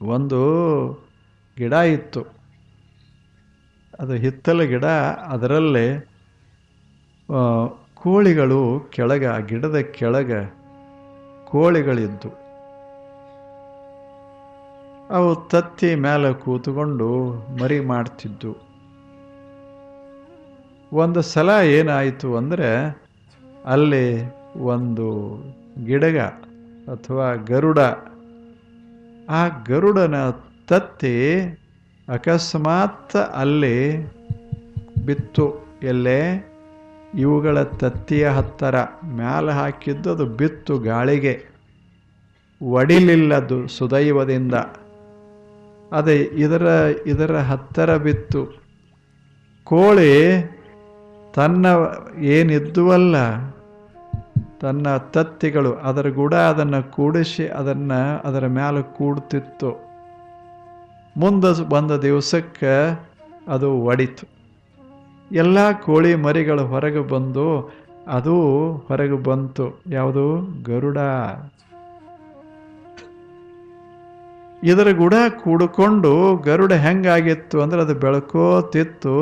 ಒಂದು ಗಿಡ ಇತ್ತು. ಅದು ಹಿತ್ತಲ ಗಿಡ, ಅದರಲ್ಲೇ ಕೋಳಿಗಳು ಕೆಳಗೆ ಆ ಗಿಡದ ಕೆಳಗೆ ಕೋಳಿಗಳಿದ್ದು. ಅವು ತತ್ತಿ ಮೇಲೆ ಕೂತ್ಕೊಂಡು ಮರಿ ಮಾಡ್ತಿದ್ದು. ಒಂದು ಸಲ ಏನಾಯಿತು ಅಂದರೆ, ಅಲ್ಲಿ ಒಂದು ಗಿಡಗ ಅಥವಾ ಗರುಡ ಆ ಗರುಡನ ತತ್ತಿ ಅಕಸ್ಮಾತ್ ಅಲ್ಲಿ ಬಿತ್ತು ಎಲ್ಲೇ? ಇವುಗಳ ತತ್ತಿಯ ಹತ್ತರ ಮ್ಯಾಲೆ ಹಾಕಿದ್ದು ಅದು ಬಿತ್ತು ಗಾಳಿಗೆ. ಒಡಿಲಿಲ್ಲದು ಸುದೈವದಿಂದ. ಅದೇ ಇದರ ಇದರ ಹತ್ತರ ಬಿತ್ತು. ಕೋಳಿ ತನ್ನ ಏನಿದ್ದುವಲ್ಲ ತನ್ನ ತತ್ತಿಗಳು ಅದರ ಗುಡ ಅದನ್ನು ಕೂಡಿಸಿ ಅದನ್ನು ಅದರ ಮೇಲೆ ಕೂಡ್ತಿತ್ತು. ಮುಂದೆ ಬಂದ ದಿವಸಕ್ಕೆ ಅದು ಒಡಿತು. ಎಲ್ಲ ಕೋಳಿ ಮರಿಗಳು ಹೊರಗೆ ಬಂದು ಅದು ಹೊರಗೆ ಬಂತು. ಯಾವುದು? ಗರುಡ. ಇದರ ಗುಡ ಕೂಡಿಕೊಂಡು ಗರುಡ ಹೆಂಗಾಗಿತ್ತು ಅಂದ್ರೆ ಅದು ಬೆಳ್ಕೋತಿತ್ತು,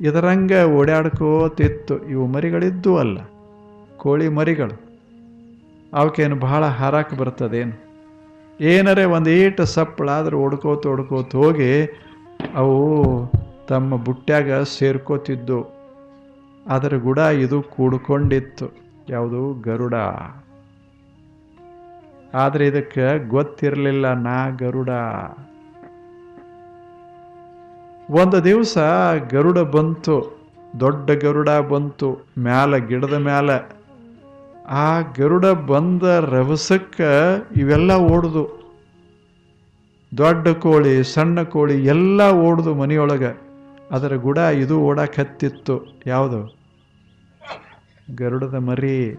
ಇದರಂಗ ಓಡಾಡ್ಕೋತಿತ್ತು ಇವು ಮರಿಗಳಿದ್ದು ಅಲ್ಲ, ಕೋಳಿ ಮರಿಗಳು. ಅವಕ್ಕೇನು ಬಹಳ ಹಾರಾಕ್ ಬರ್ತದೇನು ಏನರೆ ಒಂದು ಸಪ್ಪಳ ಸಪ್ಪಳಾದ್ರೆ ಓಡ್ಕೋತ ಓಡ್ಕೋತ ಹೋಗಿ ಅವು ತಮ್ಮ ಬುಟ್ಟ್ಯಾಗ ಸೇರ್ಕೋತಿದ್ದು. ಅದರ ಗುಡ ಇದು ಕೂಡ್ಕೊಂಡಿತ್ತು. ಯಾವುದು ಗರುಡ. ಆದರೆ ಇದಕ್ಕೆ ಗೊತ್ತಿರಲಿಲ್ಲ ನಾ ಗರುಡ. ಒಂದು ದಿವಸ ಗರುಡ ಬಂತು. ದೊಡ್ಡ ಗರುಡ ಬಂತು. ಮ್ಯಾಲ ಗಿಡದ ಮ್ಯಾಲ ಆ ಗರುಡ ಬಂದ ರವಸಕ್ಕೆ ಇವೆಲ್ಲ ಓಡ್ದು. ದೊಡ್ಡ ಕೋಳಿ, ಸಣ್ಣ ಕೋಳಿ ಎಲ್ಲ ಓಡ್ದು ಮನೆಯೊಳಗೆ. ಅದರ ಗುಡ ಇದು ಓಡಕ್ಕೆ ಹತ್ತಿತ್ತು. ಯಾವುದು? ಗರುಡದ ಮರಿ.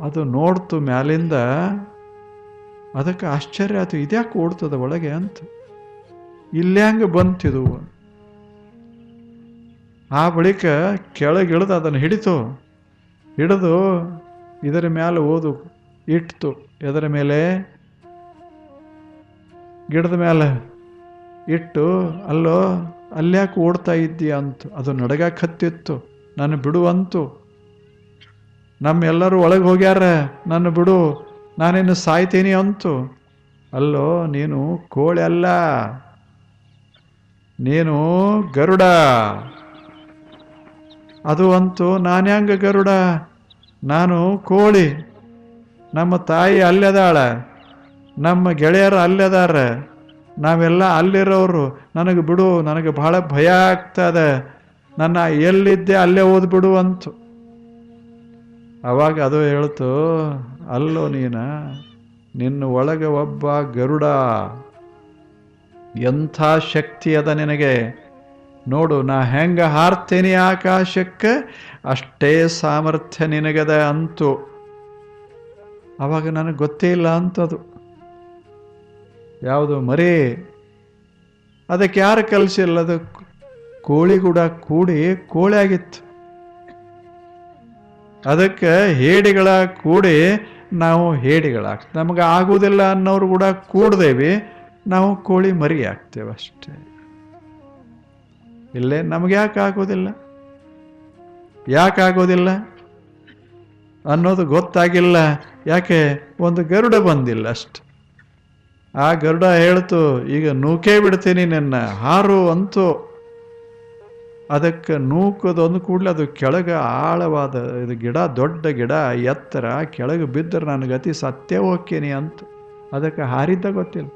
ಅದು ನೋಡ್ತು ಮ್ಯಾಲಿಂದ. ಅದಕ್ಕೆ ಆಶ್ಚರ್ಯ ಆಯ್ತು, ಇದ್ಯಾಕೆ ಓಡ್ತದ ಒಳಗೆ ಅಂತ. ಇಲ್ಯಾಂಗ ಬಂತಿದು ಆ ಬಳಿಕ ಕೆಳಗಿಳಿದು ಅದನ್ನು ಹಿಡಿತು. ಹಿಡಿದು ಇದರ ಮೇಲೆ ಓದು, ಇಟ್ಟು ಎದರ ಮೇಲೆ, ಗಿಡದ ಮೇಲೆ ಇಟ್ಟು ಅಲ್ಲೋ, ಅಲ್ಯಾಕೆ ಓಡ್ತಾ ಇದ್ದೀಯ ಅಂತ, ಅದು ನಡಗಾಕತ್ತಿತ್ತು ನನ್ನ ನಾನು ಬಿಡುವಂತು ನಮ್ಮೆಲ್ಲರೂ ಒಳಗೆ ಹೋಗ್ಯಾರ ನಾನು ಬಿಡು ನಾನೇನು ಸಾಯ್ತೀನಿ ಅಂತು. ಅಲ್ಲೋ, ನೀನು ಕೋಳಿ ಅಲ್ಲ, ನೀನು ಗರುಡ. ಅದು ಅಂತು ನಾನ್ಯಾಂಗ ಗರುಡ. ನಾನು ಕೋಳಿ. ನಮ್ಮ ತಾಯಿ ಅಲ್ಲೆದಾಳ. ನಮ್ಮ ಗೆಳೆಯರು ಅಲ್ಲೆದಾರ. ನಾವೆಲ್ಲ ಅಲ್ಲಿರೋರು. ನನಗೆ ಬಿಡು, ನನಗೆ ಬಹಳ ಭಯ ಆಗ್ತದೆ. ನನ್ನ ಎಲ್ಲಿದ್ದೆ ಅಲ್ಲೇ ಓದ್ಬಿಡು ಅಂತು. ಅವಾಗ ಅದು ಹೇಳ್ತು, ಅಲ್ಲೋ ನೀನ, ನಿನ್ನ ಒಳಗೆ ಒಬ್ಬ ಗರುಡ. ಎಂಥ ಶಕ್ತಿ ಅದ ನಿನಗೆ? ನೋಡು, ನಾ ಹೆಂಗೆ ಹಾರ್ತೇನೆ ಆಕಾಶಕ್ಕೆ, ಅಷ್ಟೇ ಸಾಮರ್ಥ್ಯ ನಿನಗದ ಅಂತು. ಅವಾಗ ನನಗೆ ಗೊತ್ತೇ ಇಲ್ಲ ಅಂತದು. ಯಾವುದು ಮರಿ? ಅದಕ್ಕೆ ಯಾರು ಕಲಿಸಿಲ್ಲ ಅದು ಕೋಳಿ ಕೂಡ ಕೂಡಿ ಕೋಳಿ ಆಗಿತ್ತು ಅದಕ್ಕೆ ಹೇಡಿಗಳ ಕೂಡಿ ನಾವು ಹೇಡಿಗಳಾಗ್, ನಮಗೆ ಆಗುವುದಿಲ್ಲ ಅನ್ನೋರು ಕೂಡ ಕೂಡ್ದೇವಿ, ನಾವು ಕೋಳಿ ಮರಿ ಆಗ್ತೇವೆ ಅಷ್ಟೇ ಇಲ್ಲೇ ನಮ್ಗೆ ಯಾಕೆ ಆಗೋದಿಲ್ಲ? ಯಾಕೆ ಆಗೋದಿಲ್ಲ? ಅನ್ನೋದು ಗೊತ್ತಾಗಿಲ್ಲ. ಯಾಕೆ? ಒಂದು ಗರುಡ ಬಂದಿಲ್ಲ ಅಷ್ಟು. ಆ ಗರುಡ ಹೇಳ್ತು, ಈಗ ನೂಕೇ ಬಿಡ್ತೀನಿ ನಿನ್ನ ಹಾರು ಅಂತೂ. ಅದಕ್ಕೆ ನೂಕದೊಂದು ಕೂಡಲೇ ಅದು ಕೆಳಗೆ ಆಳವಾದ ಇದು ಗಿಡ, ದೊಡ್ಡ ಗಿಡ, ಎತ್ತರ ಕೆಳಗೆ ಬಿದ್ದರೆ ನನ್ನ ಗತಿ ಸತ್ಯ ಹೋಗ್ತೀನಿ ಅಂತ. ಅದಕ್ಕೆ ಹಾರಿದ್ದ ಗೊತ್ತಿಲ್ಲ.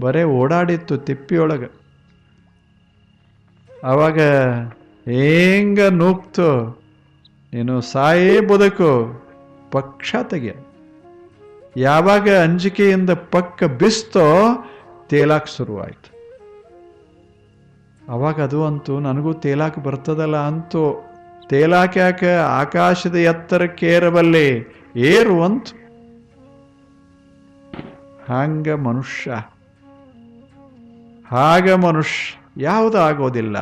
ಬರೇ ಓಡಾಡಿತ್ತು ತಿಪ್ಪಿಯೊಳಗೆ. ಅವಾಗ ಹೆಂಗ ನೂಕ್ತು? ನೀನು ಸಾಯೇ ಬದುಕು, ಪಕ್ಷ ತೆಗೆ. ಯಾವಾಗ ಅಂಜಿಕೆಯಿಂದ ಪಕ್ಕ ಬಿಸ್ತೋ, ತೇಲಾಕ್ ಶುರುವಾಯ್ತು. ಅವಾಗ ಅದು ಅಂತೂ, ನನಗೂ ತೇಲಾಕ್ ಬರ್ತದಲ್ಲ ಅಂತೂ. ತೇಲಾಕ್ ಯಾಕೆ ಆಕಾಶದ ಎತ್ತರಕ್ಕೆ ಏರಬಲ್ಲೆ ಏರು ಅಂತ. ಹಂಗ ಮನುಷ್ಯ. ಹಾಗ ಮನುಷ್ಯ. ಯಾವುದು ಆಗೋದಿಲ್ಲ.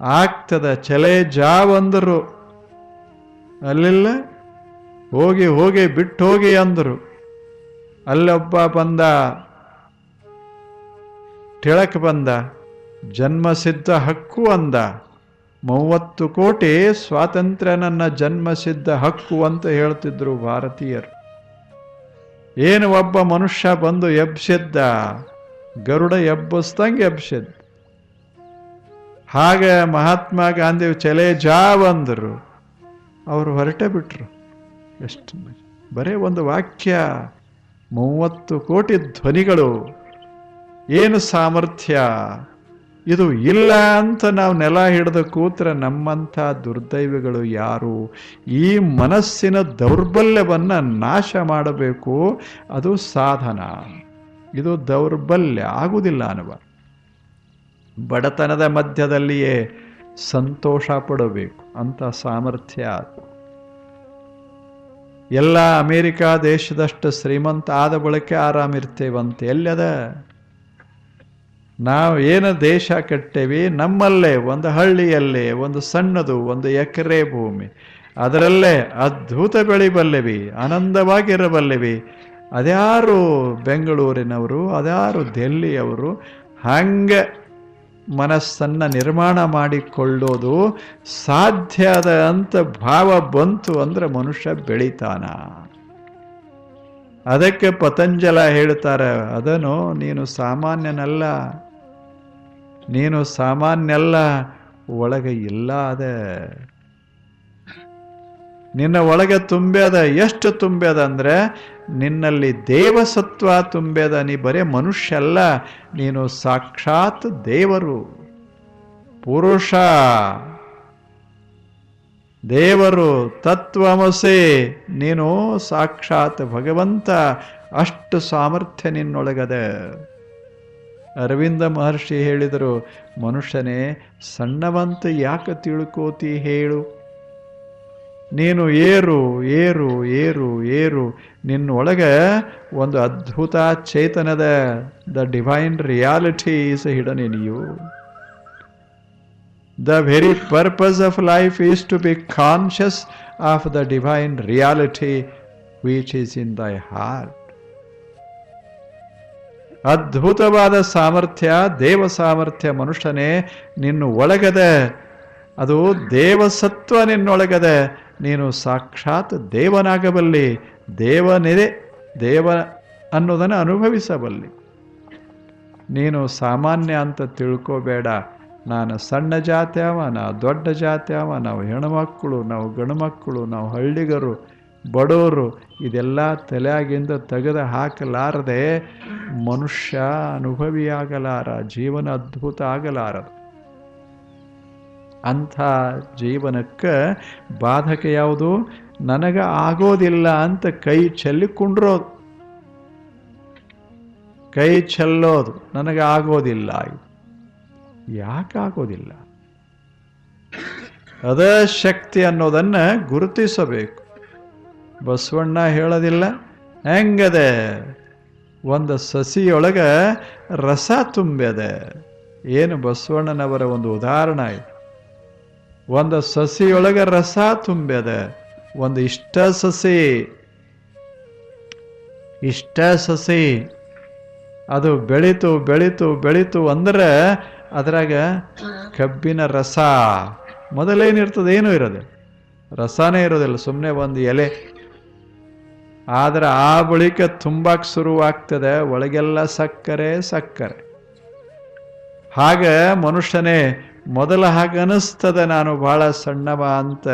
ಆಗ್ತದ ಚಲೆ ಜಾವಂದರು. ಅಲ್ಲಿಲ್ಲ, ಹೋಗಿ ಹೋಗಿ ಬಿಟ್ಟು ಹೋಗಿ ಅಂದರು. ಅಲ್ಲೊಬ್ಬ ಬಂದ, ಟಿಳಕ್ ಬಂದ, ಜನ್ಮಸಿದ್ಧ ಹಕ್ಕು ಅಂದ. ಮೂವತ್ತು ಕೋಟಿ ಸ್ವಾತಂತ್ರ್ಯ ನನ್ನ ಜನ್ಮಸಿದ್ಧ ಹಕ್ಕು ಅಂತ ಹೇಳ್ತಿದ್ರು ಭಾರತೀಯರು. ಏನು ಒಬ್ಬ ಮನುಷ್ಯ ಬಂದು ಎಬ್ಸಿದ್ದ, ಗರುಡ ಎಬ್ಬಿಸ್ದಂಗೆ ಎಬ್ಸಿದ್ದ. ಹಾಗೆ ಮಹಾತ್ಮ ಗಾಂಧಿ ಚಲೆ ಜಾ ಬಂದರು ಅವರು ಹೊರಟೆ ಬಿಟ್ರು. ಎಷ್ಟು ಬರೇ ಒಂದು ವಾಕ್ಯ, ಮೂವತ್ತು ಕೋಟಿ ಧ್ವನಿಗಳು, ಏನು ಸಾಮರ್ಥ್ಯ? ಇದು ಇಲ್ಲ ಅಂತ ನಾವು ನೆಲ ಹಿಡಿದು ಕೂತ್ರೆ ನಮ್ಮಂಥ ದುರ್ದೈವಿಗಳು ಯಾರು? ಈ ಮನಸ್ಸಿನ ದೌರ್ಬಲ್ಯವನ್ನು ನಾಶ ಮಾಡಬೇಕು, ಅದು ಸಾಧನ? ಇದು ದೌರ್ಬಲ್ಯ ಆಗುವುದಿಲ್ಲ ಅನ್ನುವ. ಬಡತನದ ಮಧ್ಯದಲ್ಲಿಯೇ ಸಂತೋಷ ಪಡಬೇಕು ಅಂತ ಸಾಮರ್ಥ್ಯ. ಎಲ್ಲ ಅಮೇರಿಕ ದೇಶದಷ್ಟು ಶ್ರೀಮಂತ ಆದ ಬಳಕೆ ಆರಾಮಿರ್ತೇವಂತೆ ಎಲ್ಲದ ನಾವು ಏನು ದೇಶ ಕಟ್ಟೇವಿ? ನಮ್ಮಲ್ಲೇ, ಒಂದು ಹಳ್ಳಿಯಲ್ಲೇ, ಒಂದು ಸಣ್ಣದು, ಒಂದು ಎಕರೆ ಭೂಮಿ. ಅದರಲ್ಲೇ ಅದ್ಭುತ ಬೆಳಿಬಲ್ಲೆವಿ ಆನಂದವಾಗಿರಬಲ್ಲೆವಿ. ಅದ್ಯಾರು ಬೆಂಗಳೂರಿನವರು, ಅದ್ಯಾರು ದೆಲ್ಲಿಯವರು, ಹಂಗೆ ಮನಸ್ಸನ್ನು ನಿರ್ಮಾಣ ಮಾಡಿಕೊಳ್ಳೋದು ಸಾಧ್ಯದ ಅಂತ ಭಾವ ಬಂತು ಅಂದ್ರೆ ಮನುಷ್ಯ ಬೆಳಿತಾನ. ಅದಕ್ಕೆ ಪತಂಜಲ ಹೇಳ್ತಾರೆ, ಅದನ್ನು ನೀನು ಸಾಮಾನ್ಯನಲ್ಲ, ನೀನು ಸಾಮಾನ್ಯಲ್ಲ, ಒಳಗೆ ಇಲ್ಲ ಅದ ನಿನ್ನ ಒಳಗೆ ತುಂಬ್ಯದ ಎಷ್ಟು ತುಂಬ್ಯದ ಅಂದ್ರೆ, ನಿನ್ನಲ್ಲಿ ದೇವಸತ್ವ ತುಂಬ್ಯದ ನೀ ಬರೇ ಮನುಷ್ಯ ಅಲ್ಲ, ನೀನು ಸಾಕ್ಷಾತ್ ದೇವರು. ಪುರುಷ, ದೇವರು ತತ್ವಮಸೆ, ನೀನು ಸಾಕ್ಷಾತ್ ಭಗವಂತ, ಅಷ್ಟು ಸಾಮರ್ಥ್ಯ ನಿನ್ನೊಳಗದ. ಅರವಿಂದ ಮಹರ್ಷಿ ಹೇಳಿದರು, ಮನುಷ್ಯನೇ, ಸಣ್ಣವಂತ ಯಾಕೆ ತಿಳ್ಕೋತಿ ಹೇಳು. ನೀನು ಏರು ಏರು ಏರು ಏರು. ನಿನ್ನ ಒಳಗೆ ಒಂದು ಅದ್ಭುತ ಚೇತನದ the divine reality is hidden in you the very purpose of life is to be conscious of the divine reality which is in thy heart ಅದ್ಭುತವಾದ ಸಾಮರ್ಥ್ಯ, ದೇವ ಸಾಮರ್ಥ್ಯ ಮನುಷ್ಯನೇ, ನಿನ್ನ ಒಳಗದೆ, ಅದು ದೇವಸತ್ವ ನಿನ್ನೊಳಗದೆ ನೀನು ಸಾಕ್ಷಾತ್ ದೇವನಾಗಬಲ್ಲಿ. ದೇವನೆದೆ, ದೇವ ಅನ್ನೋದನ್ನು ಅನುಭವಿಸಬಲ್ಲಿ. ನೀನು ಸಾಮಾನ್ಯ ಅಂತ ತಿಳ್ಕೋಬೇಡ. ನಾನು ಸಣ್ಣ ಜಾತಿ ಅವ, ನಾವು ದೊಡ್ಡ ಜಾತಿ ನಾವು ಹೆಣ್ಮಕ್ಕಳು ನಾವು ಗಣಮಕ್ಕಳು ನಾವು ಹಳ್ಳಿಗರು, ಬಡವರು, ಇದೆಲ್ಲ ತಲೆಯಾಗಿಂದ ತೆಗೆದು ಹಾಕಲಾರದೆ ಮನುಷ್ಯ ಅನುಭವಿಯಾಗಲಾರ, ಜೀವನ ಅದ್ಭುತ ಆಗಲಾರದು. ಅಂಥ ಜೀವನಕ್ಕೆ ಬಾಧಕ ಯಾವುದು? ನನಗೆ ಆಗೋದಿಲ್ಲ ಅಂತ ಕೈ ಚೆಲ್ಲಿಕೊಂಡ್ರೋದು ಕೈ ಚೆಲ್ಲೋದು ನನಗೆ ಆಗೋದಿಲ್ಲ ಯಾಕೆ ಆಗೋದಿಲ್ಲ? ಅದೇ ಶಕ್ತಿ ಅನ್ನೋದನ್ನು ಗುರುತಿಸಬೇಕು. ಬಸವಣ್ಣ ಹೇಳೋದಿಲ್ಲ, ಹೆಂಗದೆ? ಒಂದು ಸಸಿಯೊಳಗೆ ರಸ ತುಂಬ್ಯದೆ. ಏನು ಬಸವಣ್ಣನವರ ಒಂದು ಉದಾಹರಣೆ ಆಯ್ತು ಒಂದು ಸಸಿಯೊಳಗೆ ರಸ ತುಂಬ್ಯದ ಒಂದು ಇಷ್ಟ ಸಸಿ. ಇಷ್ಟ ಸಸಿ. ಅದು ಬೆಳೀತು ಬೆಳೀತು ಬೆಳೀತು ಅಂದ್ರೆ ಅದ್ರಾಗ ಕಬ್ಬಿನ ರಸ. ಮೊದಲೇನಿರ್ತದೆ? ಏನೂ ಇರೋದು ರಸನೇ ಇರೋದಿಲ್ಲ. ಸುಮ್ಮನೆ ಒಂದು ಎಲೆ. ಆದ್ರೆ ಆ ಬಳಿಕ ತುಂಬಾಕ್ ಶುರುವಾಗ್ತದೆ. ಒಳಗೆಲ್ಲ ಸಕ್ಕರೆ ಸಕ್ಕರೆ. ಹಾಗೆ ಮನುಷ್ಯನೇ ಮೊದಲ ಹಾಗೆ ಅನಿಸ್ತದೆ ನಾನು ಬಹಳ ಸಣ್ಣವ ಅಂತ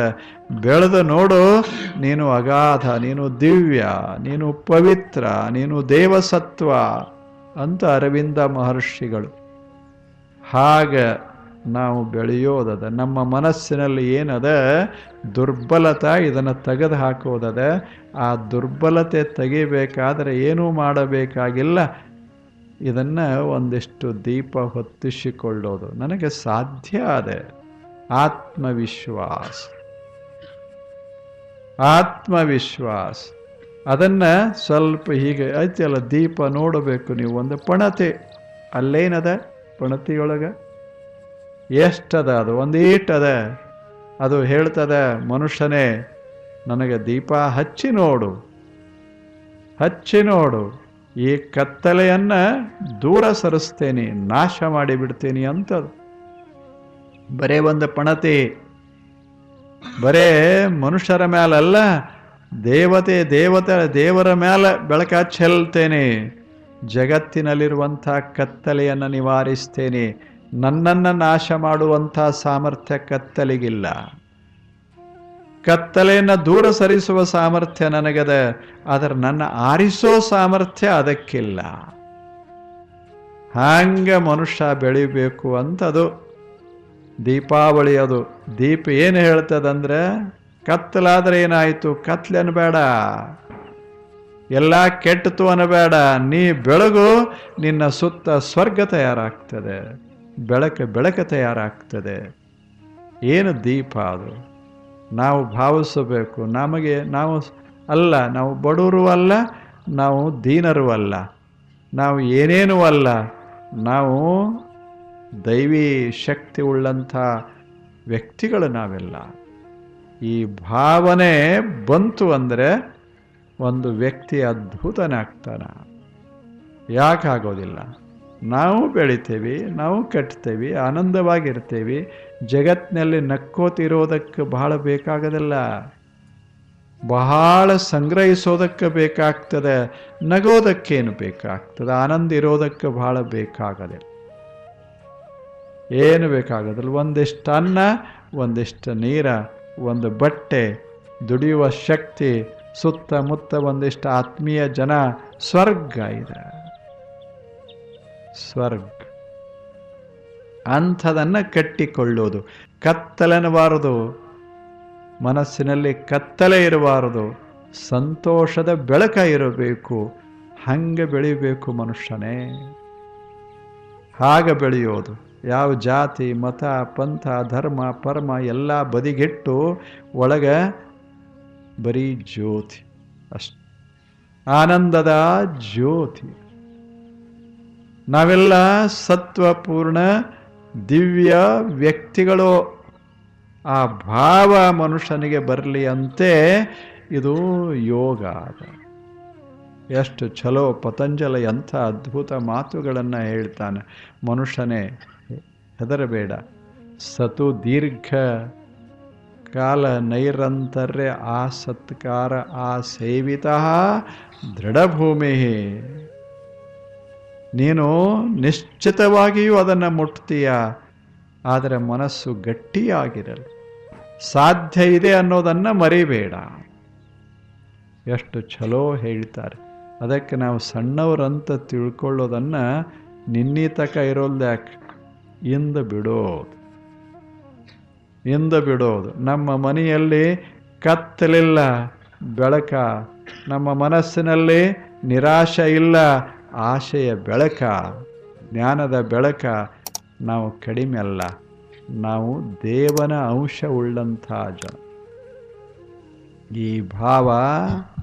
ಬೆಳೆದು ನೋಡು, ನೀನು ಅಗಾಧ, ನೀನು ದಿವ್ಯ, ನೀನು ಪವಿತ್ರ, ನೀನು ದೇವಸತ್ವ ಅಂತ ಅರವಿಂದ ಮಹರ್ಷಿಗಳು. ಹಾಗೆ ನಾವು ಬೆಳೆಯೋದದ, ನಮ್ಮ ಮನಸ್ಸಿನಲ್ಲಿ ಏನದ, ದುರ್ಬಲತೆ ಇದನ್ನು ತೆಗೆದು ಹಾಕೋದದ. ಆ ದುರ್ಬಲತೆ ತೆಗಿಬೇಕಾದರೆ ಏನೂ ಮಾಡಬೇಕಾಗಿಲ್ಲ. ಇದನ್ನು ಒಂದಿಷ್ಟು ದೀಪ ಹೊತ್ತಿಸಿಕೊಳ್ಳೋದು. ನನಗೆ ಸಾಧ್ಯ ಅದೇ. ಆತ್ಮವಿಶ್ವಾಸ. ಆತ್ಮವಿಶ್ವಾಸ. ಅದನ್ನು ಸ್ವಲ್ಪ ಹೀಗೆ ಐತಿಯಲ್ಲ ದೀಪ ನೋಡಬೇಕು ನೀವು ಒಂದು ಪಣತೆ. ಅಲ್ಲೇನದ? ಪಣತಿಯೊಳಗೆ? ಎಷ್ಟದ ಅದು? ಒಂದು ಈಟದ? ಅದು ಹೇಳ್ತದೆ, ಮನುಷ್ಯನೇ, ನನಗೆ ದೀಪ ಹಚ್ಚಿ ನೋಡು. ಹಚ್ಚಿ ನೋಡು. ಈ ಕತ್ತಲೆಯನ್ನು ದೂರ ಸರಿಸ್ತೇನೆ, ನಾಶ ಮಾಡಿಬಿಡ್ತೇನೆ ಅಂತದು. ಬರೇ ಒಂದು ಪಣತಿ. ಬರೇ ಮನುಷ್ಯರ ಮೇಲಲ್ಲ ದೇವತೆ ದೇವತೆ ದೇವರ ಮೇಲೆ ಬೆಳಕ ಚೆಲ್ತೇನೆ. ಜಗತ್ತಿನಲ್ಲಿರುವಂಥ ಕತ್ತಲೆಯನ್ನು ನಿವಾರಿಸ್ತೇನೆ. ನನ್ನನ್ನು ನಾಶ ಮಾಡುವಂಥ ಸಾಮರ್ಥ್ಯ ಕತ್ತಲಿಗಿಲ್ಲ. ಕತ್ತಲೆಯನ್ನು ದೂರ ಸರಿಸುವ ಸಾಮರ್ಥ್ಯ ನನಗದ, ಆದರೆ ನನ್ನ ಆರಿಸೋ ಸಾಮರ್ಥ್ಯ ಅದಕ್ಕಿಲ್ಲ. ಹಂಗೆ ಮನುಷ್ಯ ಬೆಳಿಬೇಕು ಅಂತ ಅದು ದೀಪಾವಳಿ ಅದು. ದೀಪ ಏನು ಹೇಳ್ತದಂದ್ರೆ, ಕತ್ತಲಾದ್ರೆ ಏನಾಯಿತು? ಕತ್ಲೆ ಅನ್ಬೇಡ. ಎಲ್ಲ ಕೆಟ್ಟತು ಅನ್ನಬೇಡ ನೀ ಬೆಳಗು ನಿನ್ನ ಸುತ್ತ ಸ್ವರ್ಗ ತಯಾರಾಗ್ತದೆ. ಬೆಳಕು ಬೆಳಕು ತಯಾರಾಗ್ತದೆ. ಏನು ದೀಪ ಅದು? ನಾವು ಭಾವಿಸಬೇಕು. ನಮಗೆ ನಾವು ಅಲ್ಲ, ನಾವು ಬಡವರು ಅಲ್ಲ, ನಾವು ದೀನರು ಅಲ್ಲ. ನಾವು ಏನೇನೂ ಅಲ್ಲ. ನಾವು ದೈವಿ ಶಕ್ತಿ ಉಳ್ಳಂಥ ವ್ಯಕ್ತಿಗಳು ನಾವೆಲ್ಲ. ಈ ಭಾವನೆ ಬಂತು ಅಂದರೆ ಒಂದು ವ್ಯಕ್ತಿ ಅದ್ಭುತನಾಗ್ತಾನ. ಯಾಕಾಗೋದಿಲ್ಲ. ನಾವು ಬೆಳಿತೇವೆ, ನಾವು ಕಟ್ತೇವೆ, ಆನಂದವಾಗಿರ್ತೇವೆ ಜಗತ್ತಿನಲ್ಲಿ ನಕ್ಕೋತಿರೋದಕ್ಕೆ ಬಹಳ ಬೇಕಾಗದಲ್ಲ. ಬಹಳ ಸಂಗ್ರಹಿಸೋದಕ್ಕೆ ಬೇಕಾಗ್ತದೆ, ನಗೋದಕ್ಕೇನು ಬೇಕಾಗ್ತದೆ ಆನಂದ ಇರೋದಕ್ಕೆ ಬಹಳ ಬೇಕಾಗದಿಲ್ಲ ಏನು ಬೇಕಾಗೋದಿಲ್ಲ, ಒಂದಿಷ್ಟು ಅನ್ನ, ಒಂದಿಷ್ಟು ನೀರ, ಒಂದು ಬಟ್ಟೆ, ದುಡಿಯುವ ಶಕ್ತಿ, ಸುತ್ತಮುತ್ತ ಒಂದಿಷ್ಟು ಆತ್ಮೀಯ ಜನ, ಸ್ವರ್ಗ ಇದೆ. ಸ್ವರ್ಗ. ಅಂಥದನ್ನು ಕಟ್ಟಿಕೊಳ್ಳೋದು ಕತ್ತಲೆನಬಾರದು ಮನಸ್ಸಿನಲ್ಲಿ ಕತ್ತಲೆ ಇರಬಾರದು. ಸಂತೋಷದ ಬೆಳಕ ಇರಬೇಕು. ಹಂಗೆ ಬೆಳಿಬೇಕು ಮನುಷ್ಯನೇ. ಹಾಗೆ ಬೆಳೆಯೋದು. ಯಾವ ಜಾತಿ, ಮತ, ಪಂಥ, ಧರ್ಮ, ಪರ್ಮ ಎಲ್ಲ ಬದಿಗಿಟ್ಟು ಒಳಗೆ ಬರೀ ಜ್ಯೋತಿ. ಅಷ್ಟು. ಆನಂದದ ಜ್ಯೋತಿ. ನಾವೆಲ್ಲ ಸತ್ವಪೂರ್ಣ ದಿವ್ಯ ವ್ಯಕ್ತಿಗಳು, ಆ ಭಾವ ಮನುಷ್ಯನಿಗೆ ಬರಲಿ ಅಂತೆ ಇದು ಯೋಗ ಎಷ್ಟು ಚಲೋ ಪತಂಜಲ, ಎಂಥ ಅದ್ಭುತ ಮಾತುಗಳನ್ನು ಹೇಳ್ತಾನೆ. ಮನುಷ್ಯನೇ, ಹೆದರಬೇಡ. ಸತು ದೀರ್ಘ ಕಾಲ ನೈರಂತರ್ಯ ಆ ಸತ್ಕಾರ ಆ ಸೇವಿತ ದೃಢಭೂಮಿ ನೀನು ನಿಶ್ಚಿತವಾಗಿಯೂ ಅದನ್ನು ಮುಟ್ತೀಯ. ಆದರೆ ಮನಸ್ಸು ಗಟ್ಟಿಯಾಗಿರಲಿ. ಸಾಧ್ಯ ಇದೆ ಅನ್ನೋದನ್ನು ಮರಿಬೇಡ. ಎಷ್ಟು ಚಲೋ ಹೇಳ್ತಾರೆ. ಅದಕ್ಕೆ ನಾವು ಸಣ್ಣವರಂತ ತಿಳ್ಕೊಳ್ಳೋದನ್ನು ನಿನ್ನಿ ತಕ ಇರೋಲ್ದ್ಯಾಕೆ ಇಂದ ಬಿಡೋದು. ಇಂದ ಬಿಡೋದು. ನಮ್ಮ ಮನೆಯಲ್ಲಿ ಕತ್ತಲಿಲ್ಲ ಬೆಳಕ. ನಮ್ಮ ಮನಸ್ಸಿನಲ್ಲಿ ನಿರಾಶೆ ಇಲ್ಲ. ಆಶೆಯ ಬೆಳಕ, ಜ್ಞಾನದ ಬೆಳಕ ನಾವು ಕಡಿಮೆ ಅಲ್ಲ. ನಾವು ದೇವನ ಅಂಶ ಉಳ್ಳಂಥ ಜನ. ಈ ಭಾವ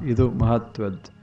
ಇದು ಮಹತ್ವದ್ದು.